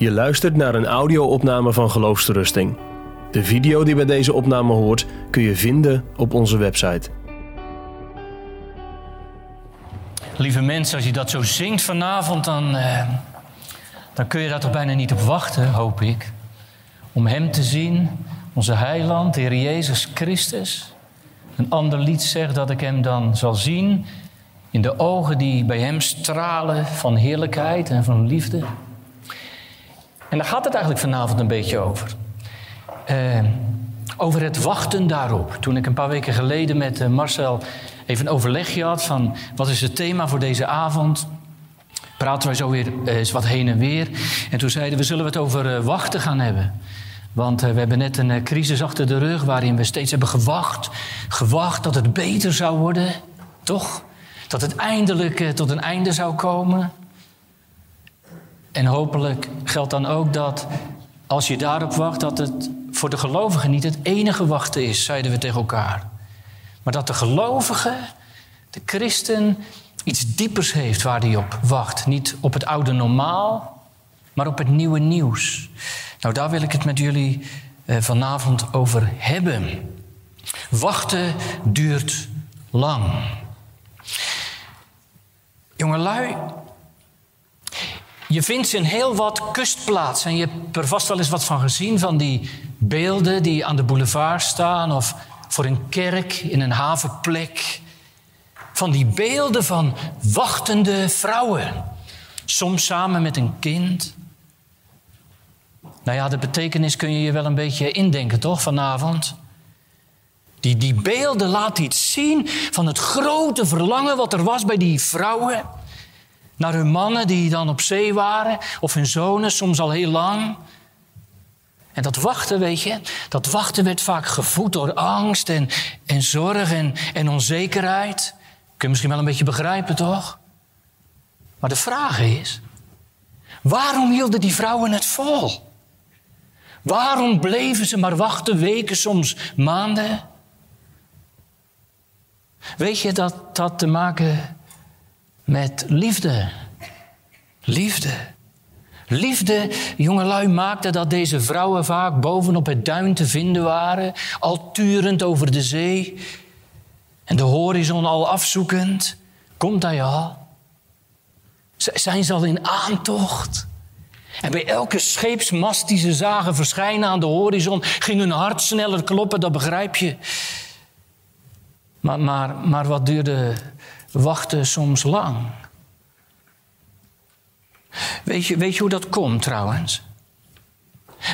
Je luistert naar een audio-opname van Geloofsterusting. De video die bij deze opname hoort kun je vinden op onze website. Lieve mensen, als je dat zo zingt vanavond, dan, eh, dan kun je daar toch bijna niet op wachten, hoop ik. Om Hem te zien, onze heiland, de Heer Jezus Christus. Een ander lied zegt dat ik Hem dan zal zien in de ogen die bij Hem stralen van heerlijkheid en van liefde. En daar gaat het eigenlijk vanavond een beetje over. Eh, over het wachten daarop. Toen ik een paar weken geleden met eh, Marcel even een overlegje had van wat is het thema voor deze avond. Praten wij zo weer eh, eens wat heen en weer. En toen zeiden we zullen we het over eh, wachten gaan hebben. Want we hebben net een crisis achter de rug waarin we steeds hebben gewacht. Gewacht dat het beter zou worden. Toch? Dat het eindelijk tot een einde zou komen. En hopelijk geldt dan ook dat als je daarop wacht, dat het voor de gelovigen niet het enige wachten is, zeiden we tegen elkaar. Maar dat de gelovige, de christen, iets diepers heeft waar hij op wacht. Niet op het oude normaal, maar op het nieuwe nieuws. Nou, daar wil ik het met jullie eh, vanavond over hebben. Wachten duurt lang. Jongelui, je vindt ze in heel wat kustplaatsen. En je hebt er vast wel eens wat van gezien, van die beelden die aan de boulevard staan of voor een kerk in een havenplek. Van die beelden van wachtende vrouwen, soms samen met een kind. Nou ja, de betekenis kun je je wel een beetje indenken, toch, vanavond? Die, die beelden laten iets zien van het grote verlangen wat er was bij die vrouwen naar hun mannen die dan op zee waren, of hun zonen, soms al heel lang. En dat wachten, weet je, dat wachten werd vaak gevoed door angst en, en zorg en, en onzekerheid. Kun je misschien wel een beetje begrijpen, toch? Maar de vraag is, waarom hielden die vrouwen het vol? Waarom bleven ze maar wachten, weken, soms maanden? Weet je dat dat te maken met liefde. Liefde. Liefde, jongelui, maakte dat deze vrouwen vaak bovenop het duin te vinden waren, al turend over de zee en de horizon al afzoekend. Komt hij al? Zijn ze al in aantocht? En bij elke scheepsmast die ze zagen verschijnen aan de horizon, ging hun hart sneller kloppen, dat begrijp je. Maar, maar, maar wat duurde wachten soms lang. Weet je, weet je hoe dat komt trouwens?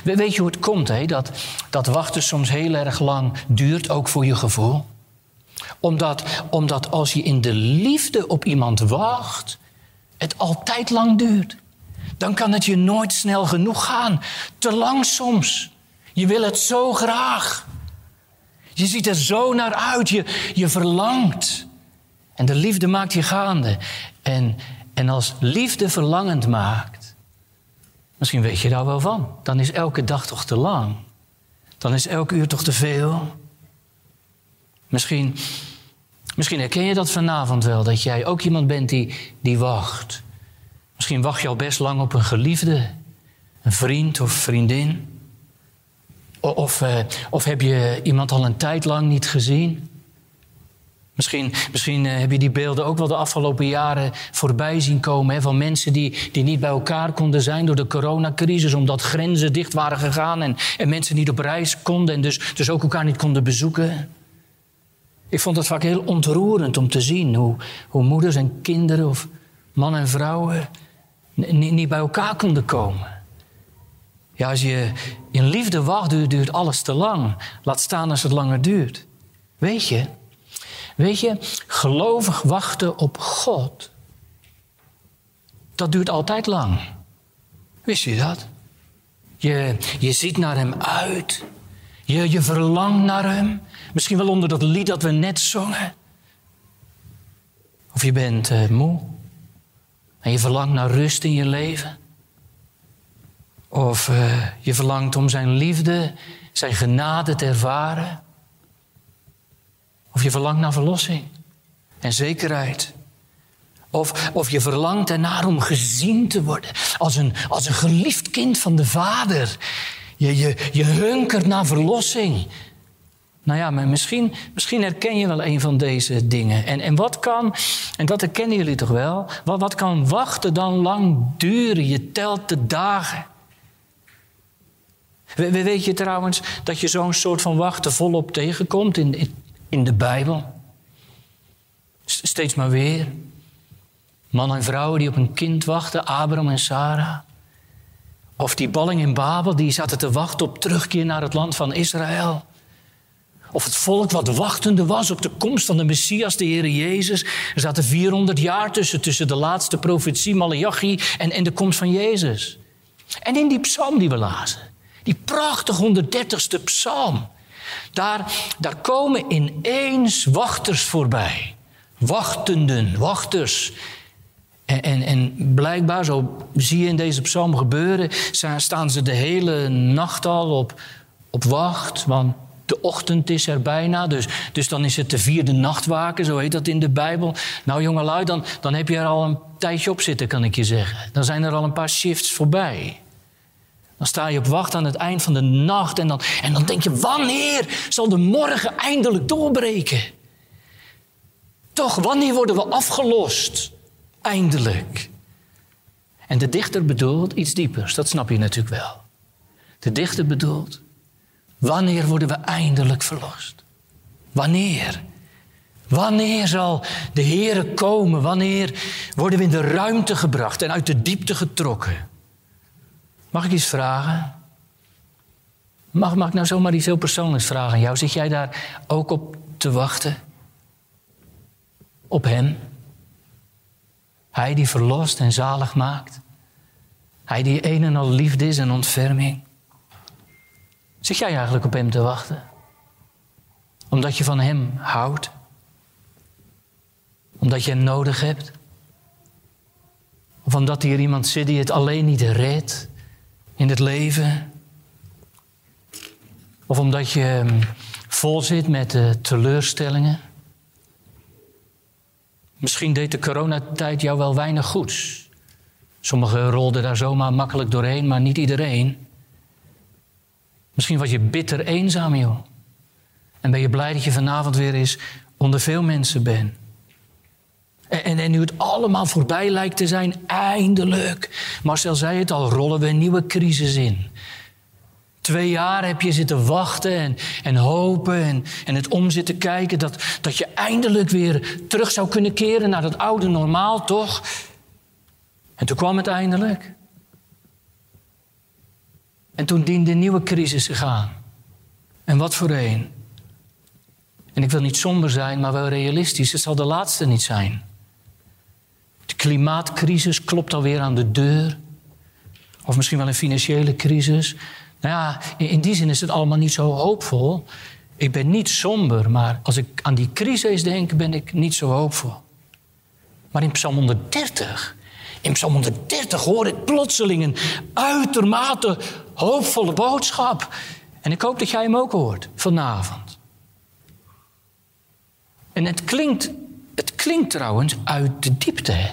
Weet je hoe het komt, hè? Dat, dat wachten soms heel erg lang duurt, ook voor je gevoel? Omdat, omdat als je in de liefde op iemand wacht, het altijd lang duurt. Dan kan het je nooit snel genoeg gaan. Te lang soms. Je wil het zo graag. Je ziet er zo naar uit. Je, je verlangt. En de liefde maakt je gaande. En, en als liefde verlangend maakt, misschien weet je daar wel van, dan is elke dag toch te lang. Dan is elk uur toch te veel. Misschien, misschien herken je dat vanavond wel, dat jij ook iemand bent die, die wacht. Misschien wacht je al best lang op een geliefde, een vriend of vriendin. Of, eh, of heb je iemand al een tijd lang niet gezien? Misschien, misschien eh, heb je die beelden ook wel de afgelopen jaren voorbij zien komen. Hè, van mensen die, die niet bij elkaar konden zijn door de coronacrisis. Omdat grenzen dicht waren gegaan en, en mensen niet op reis konden. En dus, dus ook elkaar niet konden bezoeken. Ik vond het vaak heel ontroerend om te zien hoe, hoe moeders en kinderen of mannen en vrouwen niet, bij elkaar konden komen. Ja, als je in liefde wacht, duurt alles te lang. Laat staan als het langer duurt. Weet je, Weet je, gelovig wachten op God, dat duurt altijd lang. Wist je dat? Je, je ziet naar Hem uit. Je, je verlangt naar Hem. Misschien wel onder dat lied dat we net zongen. Of je bent uh, moe. En je verlangt naar rust in je leven. Of uh, je verlangt om Zijn liefde, Zijn genade te ervaren. Of je verlangt naar verlossing en zekerheid. Of, of je verlangt ernaar om gezien te worden als een, als een geliefd kind van de Vader. Je, je, je hunkert naar verlossing. Nou ja, maar misschien, misschien herken je wel een van deze dingen. En, en wat kan, en dat herkennen jullie toch wel, wat, wat kan wachten dan lang duren? Je telt de dagen. We, weet je trouwens dat je zo'n soort van wachten volop tegenkomt in, in, in de Bijbel? Steeds maar weer. Mannen en vrouwen die op een kind wachten, Abraham en Sarah. Of die balling in Babel, die zaten te wachten op terugkeer naar het land van Israël. Of het volk wat wachtende was op de komst van de Messias, de Heer Jezus. Er zaten 400 jaar tussen, tussen de laatste profetie, Malachi, en, en de komst van Jezus. En in die psalm die we lazen, die prachtig 130ste psalm, daar, daar komen ineens wachters voorbij. Wachtenden, wachters. En, en, en, blijkbaar, zo zie je in deze psalm gebeuren, staan ze de hele nacht al op, op wacht. Want de ochtend is er bijna, dus, dus dan is het de vierde nachtwaken, zo heet dat in de Bijbel. Nou jongelui, dan, dan heb je er al een tijdje op zitten, kan ik je zeggen. Dan zijn er al een paar shifts voorbij. Dan sta je op wacht aan het eind van de nacht en dan, en dan denk je, wanneer zal de morgen eindelijk doorbreken? Toch, wanneer worden we afgelost? Eindelijk. En de dichter bedoelt iets diepers, dat snap je natuurlijk wel. De dichter bedoelt, wanneer worden we eindelijk verlost? Wanneer? Wanneer zal de Heer komen? Wanneer worden we in de ruimte gebracht en uit de diepte getrokken? Mag ik iets vragen? Mag, mag ik nou zomaar iets heel persoonlijks vragen aan jou? Zit jij daar ook op te wachten? Op Hem? Hij die verlost en zalig maakt. Hij die een en al liefde is en ontferming. Zit jij eigenlijk op Hem te wachten? Omdat je van Hem houdt? Omdat je Hem nodig hebt? Of omdat hier iemand zit die het alleen niet redt in het leven? Of omdat je ehm, vol zit met teleurstellingen? Misschien deed de coronatijd jou wel weinig goeds. Sommigen rolden daar zomaar makkelijk doorheen, maar niet iedereen. Misschien was je bitter eenzaam, joh. En ben je blij dat je vanavond weer eens onder veel mensen bent. En, en, nu het allemaal voorbij lijkt te zijn, eindelijk. Marcel zei het al, rollen we een nieuwe crisis in. Twee jaar heb je zitten wachten en, en hopen en, en het om zitten kijken dat, dat je eindelijk weer terug zou kunnen keren naar dat oude normaal, toch? En toen kwam het eindelijk. En toen diende een nieuwe crisis te gaan. En wat voor een. En ik wil niet somber zijn, maar wel realistisch. Het zal de laatste niet zijn. De klimaatcrisis klopt alweer aan de deur. Of misschien wel een financiële crisis. Nou ja, in die zin is het allemaal niet zo hoopvol. Ik ben niet somber, maar als ik aan die crisis denk, ben ik niet zo hoopvol. Maar in Psalm 130, in Psalm 130 hoor ik plotseling een uitermate hoopvolle boodschap. En ik hoop dat jij hem ook hoort vanavond. En het klinkt, klinkt trouwens uit de diepte.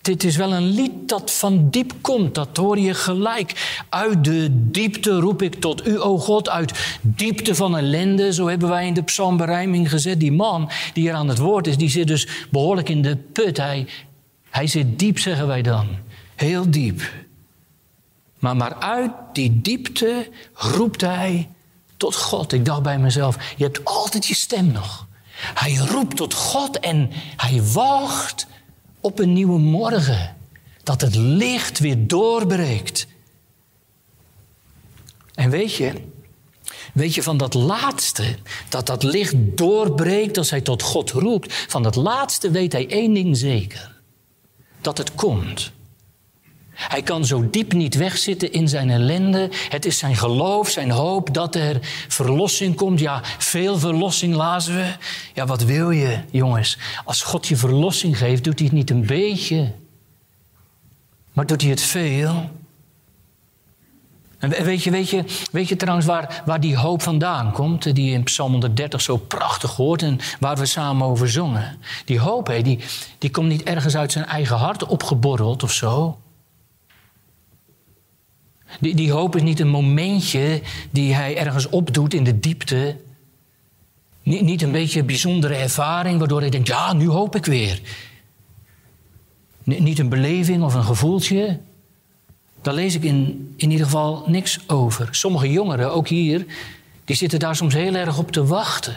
Dit is wel een lied dat van diep komt, dat hoor je gelijk. Uit de diepte roep ik tot u, o God, uit diepte van ellende. Zo hebben wij in de psalmberijming gezet. Die man die hier aan het woord is, die zit dus behoorlijk in de put. Hij, hij zit diep, zeggen wij dan. Heel diep. Maar, maar uit die diepte roept hij tot God. Ik dacht bij mezelf, je hebt altijd je stem nog. Hij roept tot God en hij wacht op een nieuwe morgen. Dat het licht weer doorbreekt. En weet je, weet je van dat laatste, dat dat licht doorbreekt als hij tot God roept, van dat laatste weet hij één ding zeker. Dat het komt. Hij kan zo diep niet wegzitten in zijn ellende. Het is zijn geloof, zijn hoop dat er verlossing komt. Ja, veel verlossing lazen we. Ja, wat wil je, jongens? Als God je verlossing geeft, doet hij het niet een beetje, maar doet hij het veel. En weet je, weet je, weet je trouwens waar, waar die hoop vandaan komt? Die in Psalm 130 zo prachtig hoort en waar we samen over zongen. Die hoop, hè, die, die komt niet ergens uit zijn eigen hart opgeborreld of zo. Die, die hoop is niet een momentje die hij ergens opdoet in de diepte. Niet, niet een beetje een bijzondere ervaring waardoor hij denkt, ja, nu hoop ik weer. Niet een beleving of een gevoeltje. Daar lees ik in, in ieder geval niks over. Sommige jongeren, ook hier, die zitten daar soms heel erg op te wachten.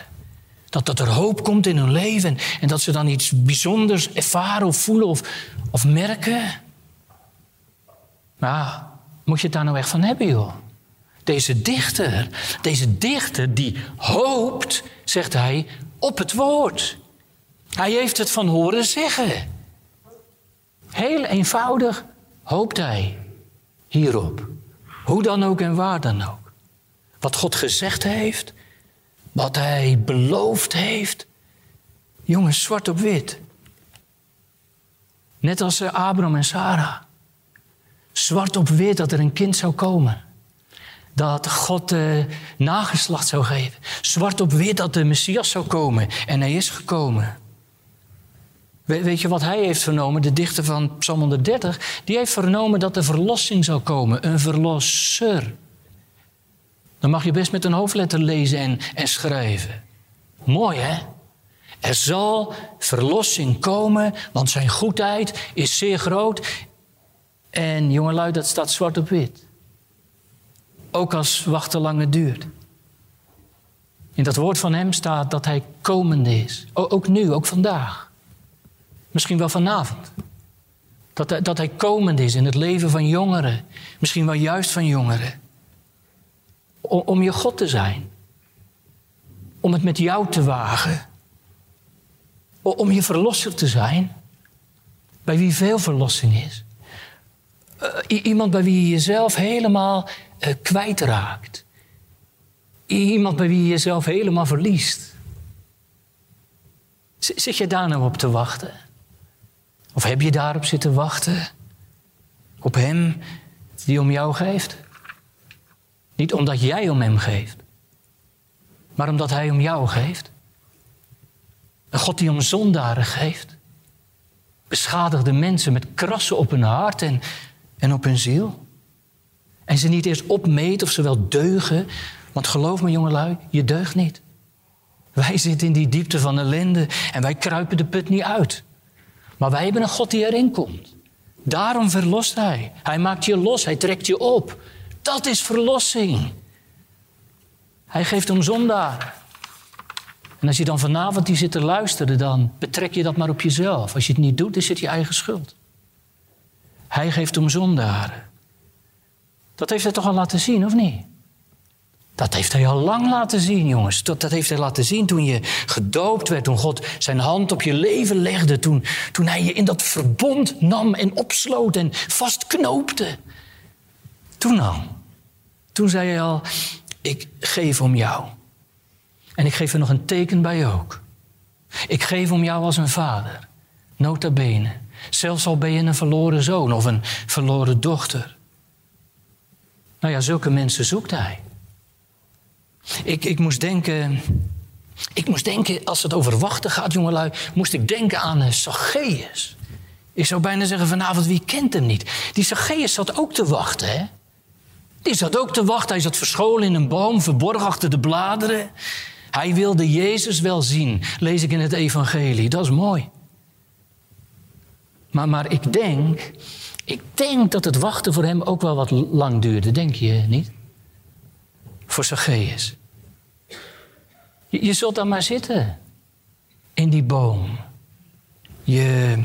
Dat, dat er hoop komt in hun leven en, dat ze dan iets bijzonders ervaren of voelen of, of merken. Maar moet je het daar nou echt van hebben, joh? Deze dichter, deze dichter die hoopt, zegt hij, op het woord. Hij heeft het van horen zeggen. Heel eenvoudig hoopt hij hierop. Hoe dan ook en waar dan ook. Wat God gezegd heeft, wat hij beloofd heeft. Jongens, zwart op wit. Net als eh, Abraham en Sarah. Zwart op wit dat er een kind zou komen. Dat God uh, nageslacht zou geven. Zwart op wit dat de Messias zou komen. En hij is gekomen. weet je wat hij heeft vernomen? De dichter van Psalm 130. Die heeft vernomen dat er verlossing zou komen. Een verlosser. Dan mag je best met een hoofdletter lezen en, en schrijven. Mooi hè? Er zal verlossing komen, want zijn goedheid is zeer groot en jongelui, dat staat zwart op wit. Ook als wachten lang duurt. In dat woord van hem staat dat hij komende is. ook nu, ook vandaag. Misschien wel vanavond. Dat hij, dat hij komend is in het leven van jongeren. Misschien wel juist van jongeren. Om je God te zijn. Om het met jou te wagen. Om je verlosser te zijn. Bij wie veel verlossing is. Uh, iemand bij wie je jezelf helemaal uh, kwijtraakt. Iemand bij wie je jezelf helemaal verliest. zit je daar nou op te wachten? Of heb je daarop zitten wachten? Op Hem die om jou geeft? Niet omdat jij om Hem geeft, maar omdat Hij om jou geeft. Een God die om zondaren geeft. Beschadigde mensen met krassen op hun hart en en op hun ziel. En ze niet eerst opmeet of ze wel deugen. Want geloof me jongelui, je deugt niet. Wij zitten in die diepte van ellende en wij kruipen de put niet uit. Maar wij hebben een God die erin komt. Daarom verlost Hij. Hij maakt je los, Hij trekt je op. Dat is verlossing. Hij geeft om zondaar. En als je dan vanavond die zit te luisteren, dan betrek je dat maar op jezelf. Als je het niet doet, is het je eigen schuld. Hij geeft om zondaren. Dat heeft hij toch al laten zien, of niet? Dat heeft hij al lang laten zien, jongens. Dat, dat heeft hij laten zien toen je gedoopt werd, toen God zijn hand op je leven legde, toen, toen hij je in dat verbond nam en opsloot en vastknoopte. Toen al. Toen zei hij al, ik geef om jou. En ik geef er nog een teken bij ook. Ik geef om jou als een vader. Nota bene. Zelfs al ben je een verloren zoon of een verloren dochter. Nou ja, zulke mensen zoekt hij. Ik, ik moest denken. Ik moest denken, als het over wachten gaat, jongelui, moest ik denken aan Zacchaeus. Ik zou bijna zeggen vanavond, wie kent hem niet? Die Zacchaeus zat ook te wachten, hè? Die zat ook te wachten. Hij zat verscholen in een boom, verborgen achter de bladeren. Hij wilde Jezus wel zien, lees ik in het evangelie. Dat is mooi. Maar, maar ik denk, ik denk dat het wachten voor hem ook wel wat lang duurde, denk je niet? Voor Zacchaeus. Je, je zult dan maar zitten in die boom. Je,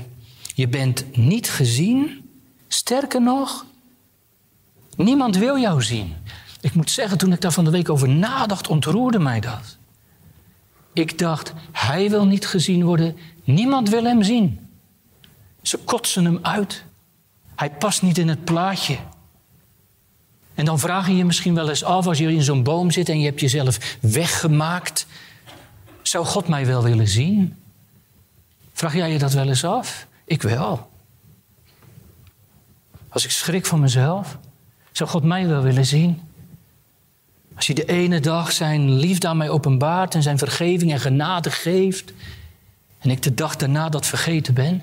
je bent niet gezien. Sterker nog, niemand wil jou zien. Ik moet zeggen, toen ik daar van de week over nadacht, ontroerde mij dat. Ik dacht, hij wil niet gezien worden, niemand wil hem zien. Ze kotsen hem uit. Hij past niet in het plaatje. En dan vraag je je misschien wel eens af als je in zo'n boom zit en je hebt jezelf weggemaakt. Zou God mij wel willen zien? Vraag jij je dat wel eens af? Ik wel. Als ik schrik van mezelf, Zou God mij wel willen zien? Als hij de ene dag zijn liefde aan mij openbaart en zijn vergeving en genade geeft, en ik de dag daarna dat vergeten ben?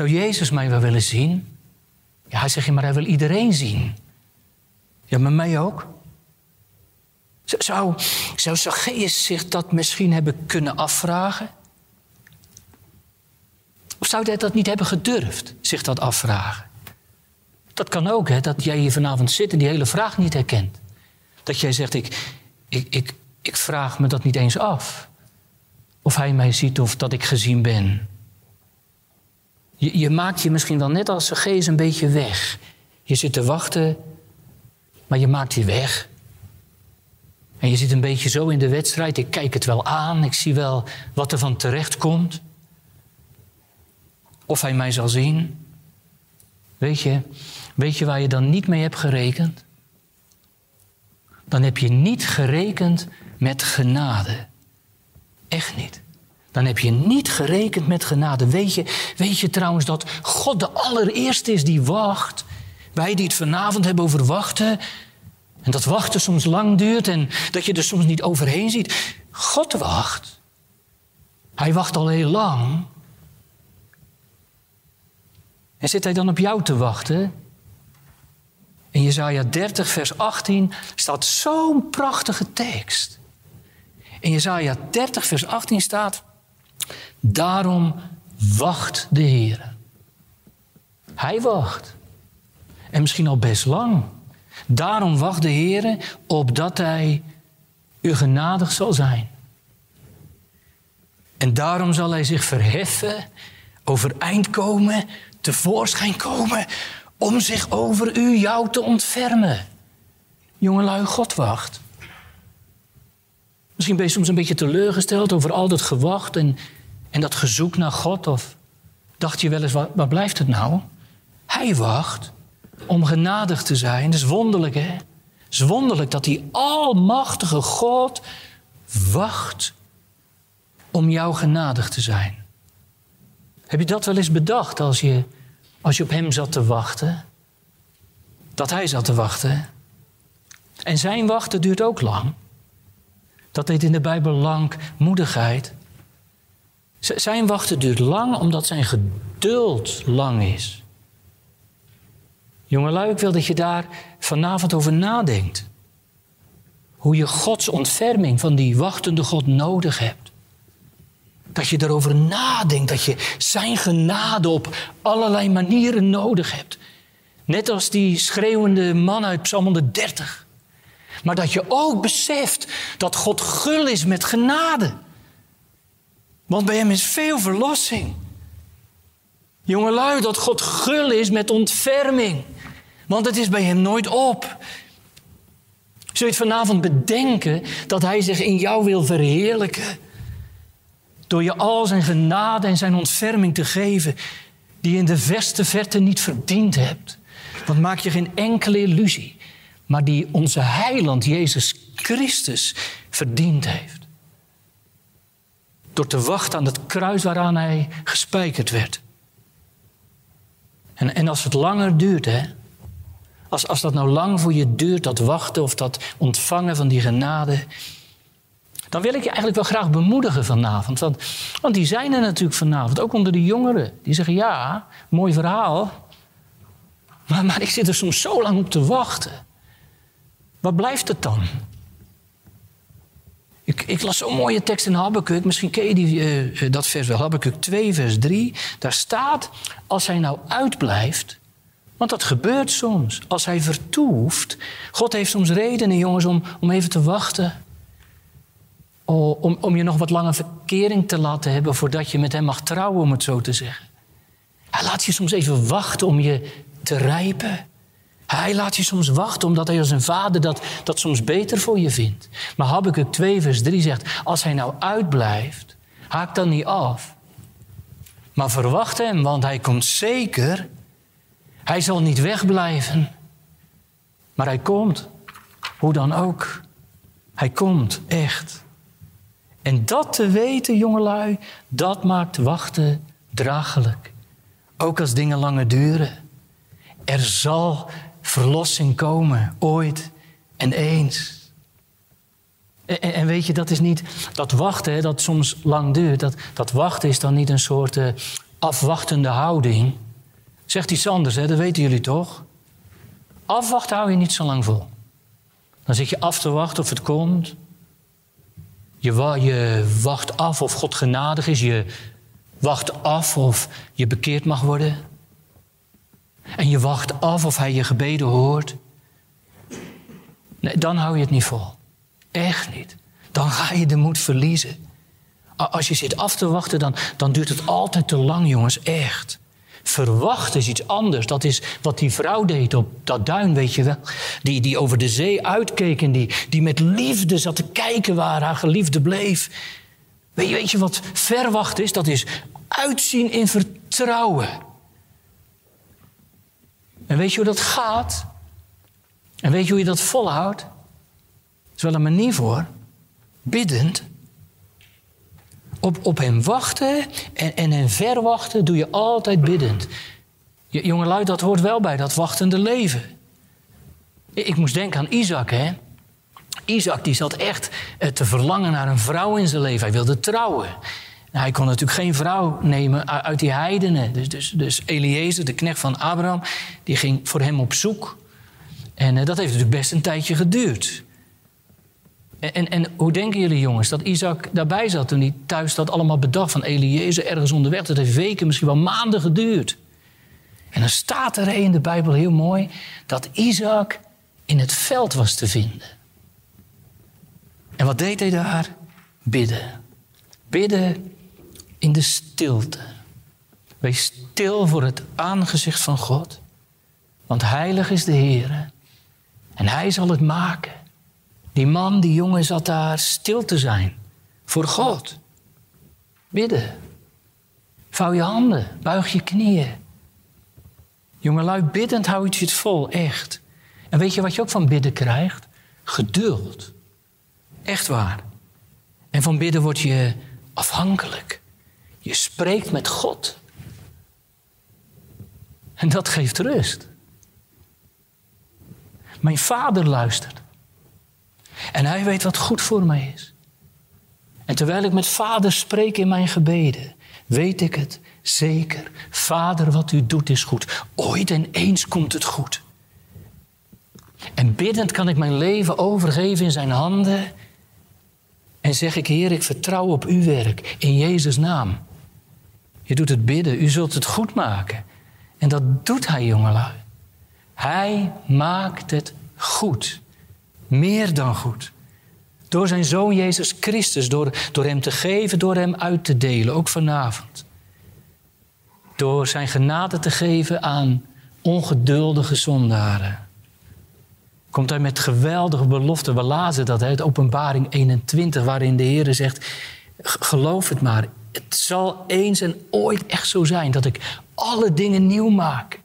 Zou Jezus mij wel willen zien? Ja, hij zegt, maar hij wil iedereen zien. Ja, maar mij ook. Zou, zou Zacchaeus zich dat misschien hebben kunnen afvragen? Of zou hij dat niet hebben gedurfd, zich dat afvragen? Dat kan ook, hè, dat jij hier vanavond zit en die hele vraag niet herkent. Dat jij zegt, ik, ik, ik, ik vraag me dat niet eens af. Of hij mij ziet of dat ik gezien ben. Je, je maakt je misschien wel net als Zacchaeus een beetje weg. Je zit te wachten, maar je maakt je weg. En je zit een beetje zo in de wedstrijd. Ik kijk het wel aan, ik zie wel wat er van terecht komt. Of hij mij zal zien. Weet je, weet je waar je dan niet mee hebt gerekend? Dan heb je niet gerekend met genade. Echt niet. Dan heb je niet gerekend met genade. Weet je, weet je trouwens dat God de allereerste is die wacht? Wij die het vanavond hebben over wachten. En dat wachten soms lang duurt en dat je er soms niet overheen ziet. God wacht. Hij wacht al heel lang. En zit hij dan op jou te wachten? In Jezaja 30, vers 18 staat zo'n prachtige tekst. In Jezaja 30, vers 18 staat: Daarom wacht de Heer. Hij wacht. En misschien al best lang. Daarom wacht de Heer opdat Hij u genadig zal zijn. En daarom zal Hij zich verheffen, overeind komen, tevoorschijn komen, om zich over u, jou te ontfermen. Jongelui, God wacht. Misschien ben je soms een beetje teleurgesteld over al dat gewacht en, en dat gezoek naar God. Of dacht je wel eens, waar, blijft het nou? Hij wacht om genadig te zijn. Dat is wonderlijk, hè? Het is wonderlijk dat die almachtige God wacht om jou genadig te zijn. Heb je dat wel eens bedacht als je, als je op hem zat te wachten? Dat hij zat te wachten. En zijn wachten duurt ook lang. Dat heet in de Bijbel langmoedigheid. Zijn wachten duurt lang omdat zijn geduld lang is. Jongelui, ik wil dat je daar vanavond over nadenkt. Hoe je Gods ontferming van die wachtende God nodig hebt. Dat je erover nadenkt, dat je zijn genade op allerlei manieren nodig hebt. Net als die schreeuwende man uit Psalm 130. Maar dat je ook beseft dat God gul is met genade. Want bij hem is veel verlossing. Jongelui, dat God gul is met ontferming. Want het is bij hem nooit op. Zul je het vanavond bedenken dat hij zich in jou wil verheerlijken? Door je al zijn genade en zijn ontferming te geven, die je in de verste verte niet verdiend hebt. Want maak je geen enkele illusie maar die onze heiland Jezus Christus verdiend heeft. Door te wachten aan het kruis waaraan hij gespijkerd werd. En, en als het langer duurt, hè, als, als dat nou lang voor je duurt, dat wachten of dat ontvangen van die genade, dan wil ik je eigenlijk wel graag bemoedigen vanavond. Want, want die zijn er natuurlijk vanavond, ook onder de jongeren. Die zeggen, ja, mooi verhaal, maar, maar ik zit er soms zo lang op te wachten. Wat blijft het dan? Ik, ik las zo'n mooie tekst in Habakkuk. Misschien ken je die, uh, dat vers wel. Habakkuk 2, vers 3. Daar staat, als hij nou uitblijft... Want dat gebeurt soms. Als hij vertoeft... God heeft soms redenen, jongens, om, om even te wachten. om, om je nog wat langer verkering te laten hebben... voordat je met hem mag trouwen, om het zo te zeggen. Hij laat je soms even wachten om je te rijpen. Hij laat je soms wachten omdat hij als een vader dat, dat soms beter voor je vindt. Maar Habakkuk 2 vers 3 zegt, als hij nou uitblijft, haak dan niet af. Maar verwacht hem, want hij komt zeker. Hij zal niet wegblijven. Maar hij komt. Hoe dan ook. Hij komt, echt. En dat te weten, jongelui, dat maakt wachten draaglijk. Ook als dingen langer duren. Er zal verlossing komen, ooit en eens. En, en weet je, dat is niet dat wachten, dat soms lang duurt. Dat, dat wachten is dan niet een soort uh, afwachtende houding. Zegt iets anders, hè? dat weten jullie toch? Afwachten hou je niet zo lang vol. Dan zit je af te wachten of het komt. Je, je wacht af of God genadig is. Je wacht af of je bekeerd mag worden. En je wacht af of hij je gebeden hoort. Nee, dan hou je het niet vol. Echt niet. Dan ga je de moed verliezen. Als je zit af te wachten, dan, dan duurt het altijd te lang, jongens. Echt. Verwachten is iets anders. Dat is wat die vrouw deed op dat duin, weet je wel. Die, die over de zee uitkeek en die, die met liefde zat te kijken waar haar geliefde bleef. Weet je, weet je wat verwachten is? Dat is uitzien in vertrouwen. En weet je hoe dat gaat? En weet je hoe je dat volhoudt? Er is wel een manier voor. Biddend. Op, op hem wachten en, en hem verwachten doe je altijd biddend. Jongelui, dat hoort wel bij dat wachtende leven. Ik moest denken aan Isaac, hè. Isaac die zat echt eh, te verlangen naar een vrouw in zijn leven. Hij wilde trouwen. Nou, hij kon natuurlijk geen vrouw nemen uit die heidenen. Dus, dus, dus Eliezer, de knecht van Abraham, die ging voor hem op zoek. En uh, dat heeft natuurlijk best een tijdje geduurd. En, en, en, hoe denken jullie jongens dat Isaac daarbij zat toen hij thuis dat allemaal bedacht van Eliezer ergens onderweg? Dat heeft weken, misschien wel maanden geduurd. En dan staat er in de Bijbel heel mooi dat Isaac in het veld was te vinden. En wat deed hij daar? Bidden. Bidden in de stilte. Wees stil voor het aangezicht van God. Want heilig is de Heer. En Hij zal het maken. Die man, die jongen zat daar stil te zijn. Voor God. Bidden. Vouw je handen. Buig je knieën. Jongelui, biddend hou je het vol, echt. En weet je wat je ook van bidden krijgt? Geduld. Echt waar. En van bidden word je afhankelijk. Je spreekt met God. En dat geeft rust. Mijn vader luistert. En hij weet wat goed voor mij is. En terwijl ik met vader spreek in mijn gebeden, weet ik het zeker. Vader, wat u doet is goed. Ooit en eens komt het goed. En biddend kan ik mijn leven overgeven in zijn handen. En zeg ik, Heer, ik vertrouw op uw werk in Jezus' naam. Je doet het bidden, u zult het goed maken. En dat doet hij, jongelui. Hij maakt het goed. Meer dan goed. Door zijn zoon Jezus Christus, door, door hem te geven, door hem uit te delen, ook vanavond. Door zijn genade te geven aan ongeduldige zondaren. Komt hij met geweldige beloften. We lazen dat uit Openbaring 21, waarin de Heer zegt: Geloof het maar, het zal eens en ooit echt zo zijn dat ik alle dingen nieuw maak.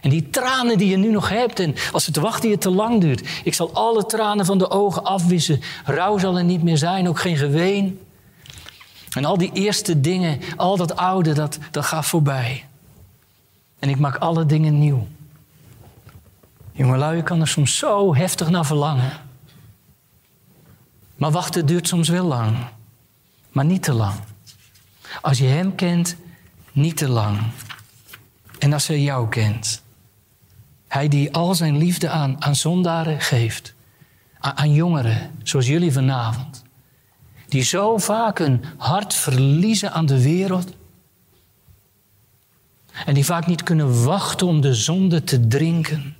En die tranen die je nu nog hebt, en als het wachten je te lang duurt, ik zal alle tranen van de ogen afwissen. Rouw zal er niet meer zijn, ook geen geween. En al die eerste dingen, al dat oude, dat, dat gaat voorbij. En ik maak alle dingen nieuw. Jongelui, je kan er soms zo heftig naar verlangen. Maar wachten duurt soms wel lang. Maar niet te lang. Als je Hem kent, niet te lang. En als Hij jou kent. Hij die al zijn liefde aan, aan zondaren geeft. Aan, jongeren, zoals jullie vanavond. Die zo vaak hun hart verliezen aan de wereld. En die vaak niet kunnen wachten om de zonde te drinken.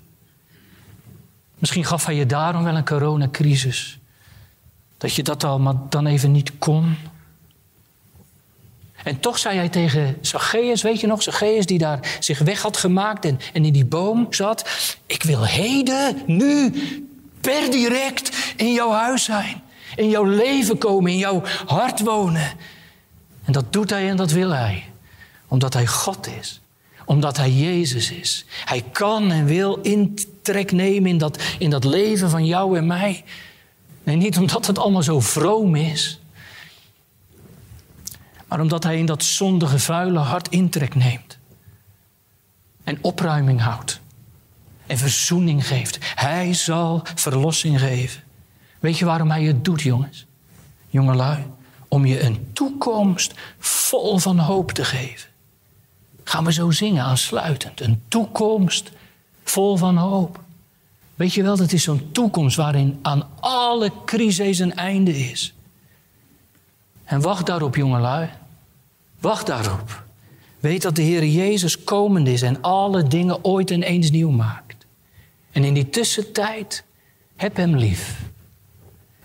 Misschien gaf hij je daarom wel een coronacrisis. Dat je dat al dan even niet kon. En toch zei hij tegen Zacchaeus, weet je nog, Zacchaeus die daar zich weg had gemaakt en, en in die boom zat. Ik wil heden, nu, per direct in jouw huis zijn. In jouw leven komen, in jouw hart wonen. En dat doet hij en dat wil hij. Omdat hij God is. Omdat hij Jezus is. Hij kan en wil intrek nemen in dat, in dat leven van jou en mij. Nee, niet omdat het allemaal zo vroom is maar omdat hij in dat zondige, vuile hart intrek neemt. En opruiming houdt. en verzoening geeft. Hij zal verlossing geven. Weet je waarom hij het doet, jongens? Jongelui, om je een toekomst vol van hoop te geven. Gaan we zo zingen aansluitend. Een toekomst vol van hoop. Weet je wel, dat is zo'n toekomst waarin aan alle crises een einde is. En wacht daarop, jongelui. Wacht daarop. Weet dat de Heer Jezus komend is en alle dingen ooit en eens nieuw maakt. En in die tussentijd, heb Hem lief.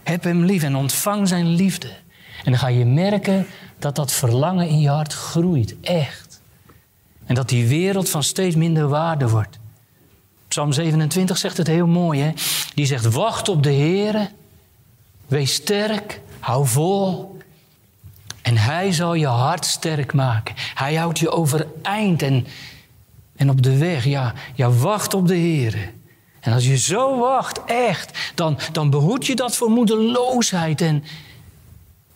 Heb Hem lief en ontvang Zijn liefde. En dan ga je merken dat dat verlangen in je hart groeit, echt. En dat die wereld van steeds minder waarde wordt. Psalm 27 zegt het heel mooi, hè? Die zegt, wacht op de Heer, wees sterk, hou vol. En Hij zal je hart sterk maken. Hij houdt je overeind en, en op de weg. Ja, ja, wacht op de Heer. En als je zo wacht, echt, dan, dan behoed je dat voor moedeloosheid en,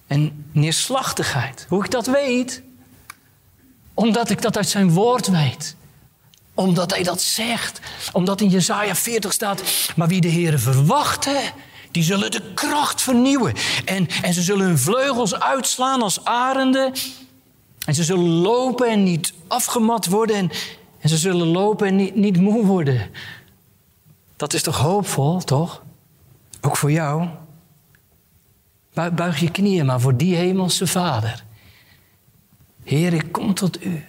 en neerslachtigheid. Hoe ik dat weet? Omdat ik dat uit zijn woord weet. Omdat hij dat zegt. Omdat in Jezaja 40 staat, maar wie de Heer verwachten, die zullen de kracht vernieuwen. En, en ze zullen hun vleugels uitslaan als arenden. En ze zullen lopen en niet afgemat worden. En, en ze zullen lopen en niet, niet moe worden. Dat is toch hoopvol, toch? Ook voor jou. Buig je knieën maar voor die hemelse Vader. Heer, ik kom tot u.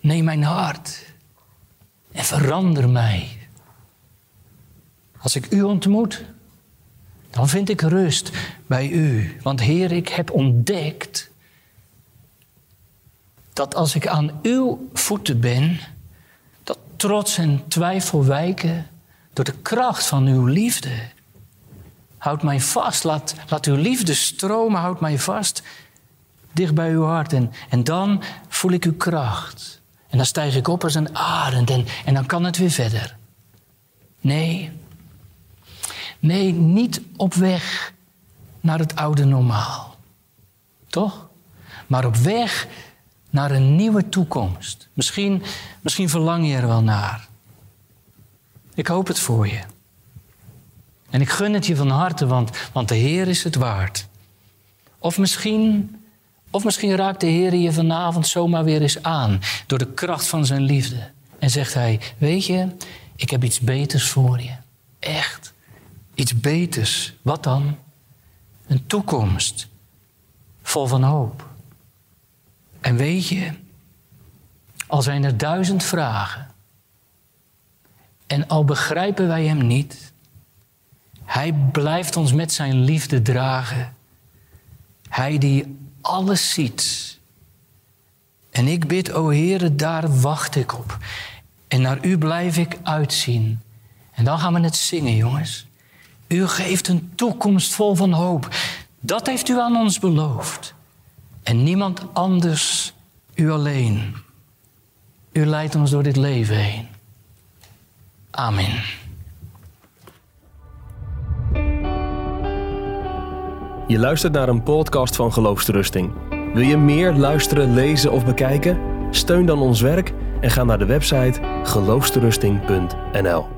Neem mijn hart en verander mij. Als ik u ontmoet, dan vind ik rust bij u. Want Heer, ik heb ontdekt dat als ik aan uw voeten ben, dat trots en twijfel wijken door de kracht van uw liefde. Houd mij vast, laat, laat uw liefde stromen, houd mij vast dicht bij uw hart. En, en dan voel ik uw kracht. En dan stijg ik op als een arend en, en dan kan het weer verder. Nee, nee, niet op weg naar het oude normaal. Toch? Maar op weg naar een nieuwe toekomst. Misschien, misschien verlang je er wel naar. Ik hoop het voor je. En ik gun het je van harte, want, want de Heer is het waard. Of misschien, of misschien raakt de Heer je vanavond zomaar weer eens aan door de kracht van zijn liefde. En zegt hij, weet je, ik heb iets beters voor je. Echt. Iets beters. Wat dan? Een toekomst. Vol van hoop. En weet je, al zijn er duizend vragen. En al begrijpen wij hem niet, hij blijft ons met zijn liefde dragen. Hij die alles ziet. En ik bid, o Heere, daar wacht ik op. En naar u blijf ik uitzien. En dan gaan we het zingen, jongens. U geeft een toekomst vol van hoop. Dat heeft u aan ons beloofd. En niemand anders, u alleen. U leidt ons door dit leven heen. Amen. Je luistert naar een podcast van Geloofsterusting. Wil je meer luisteren, lezen of bekijken? Steun dan ons werk en ga naar de website geloofsterusting.nl.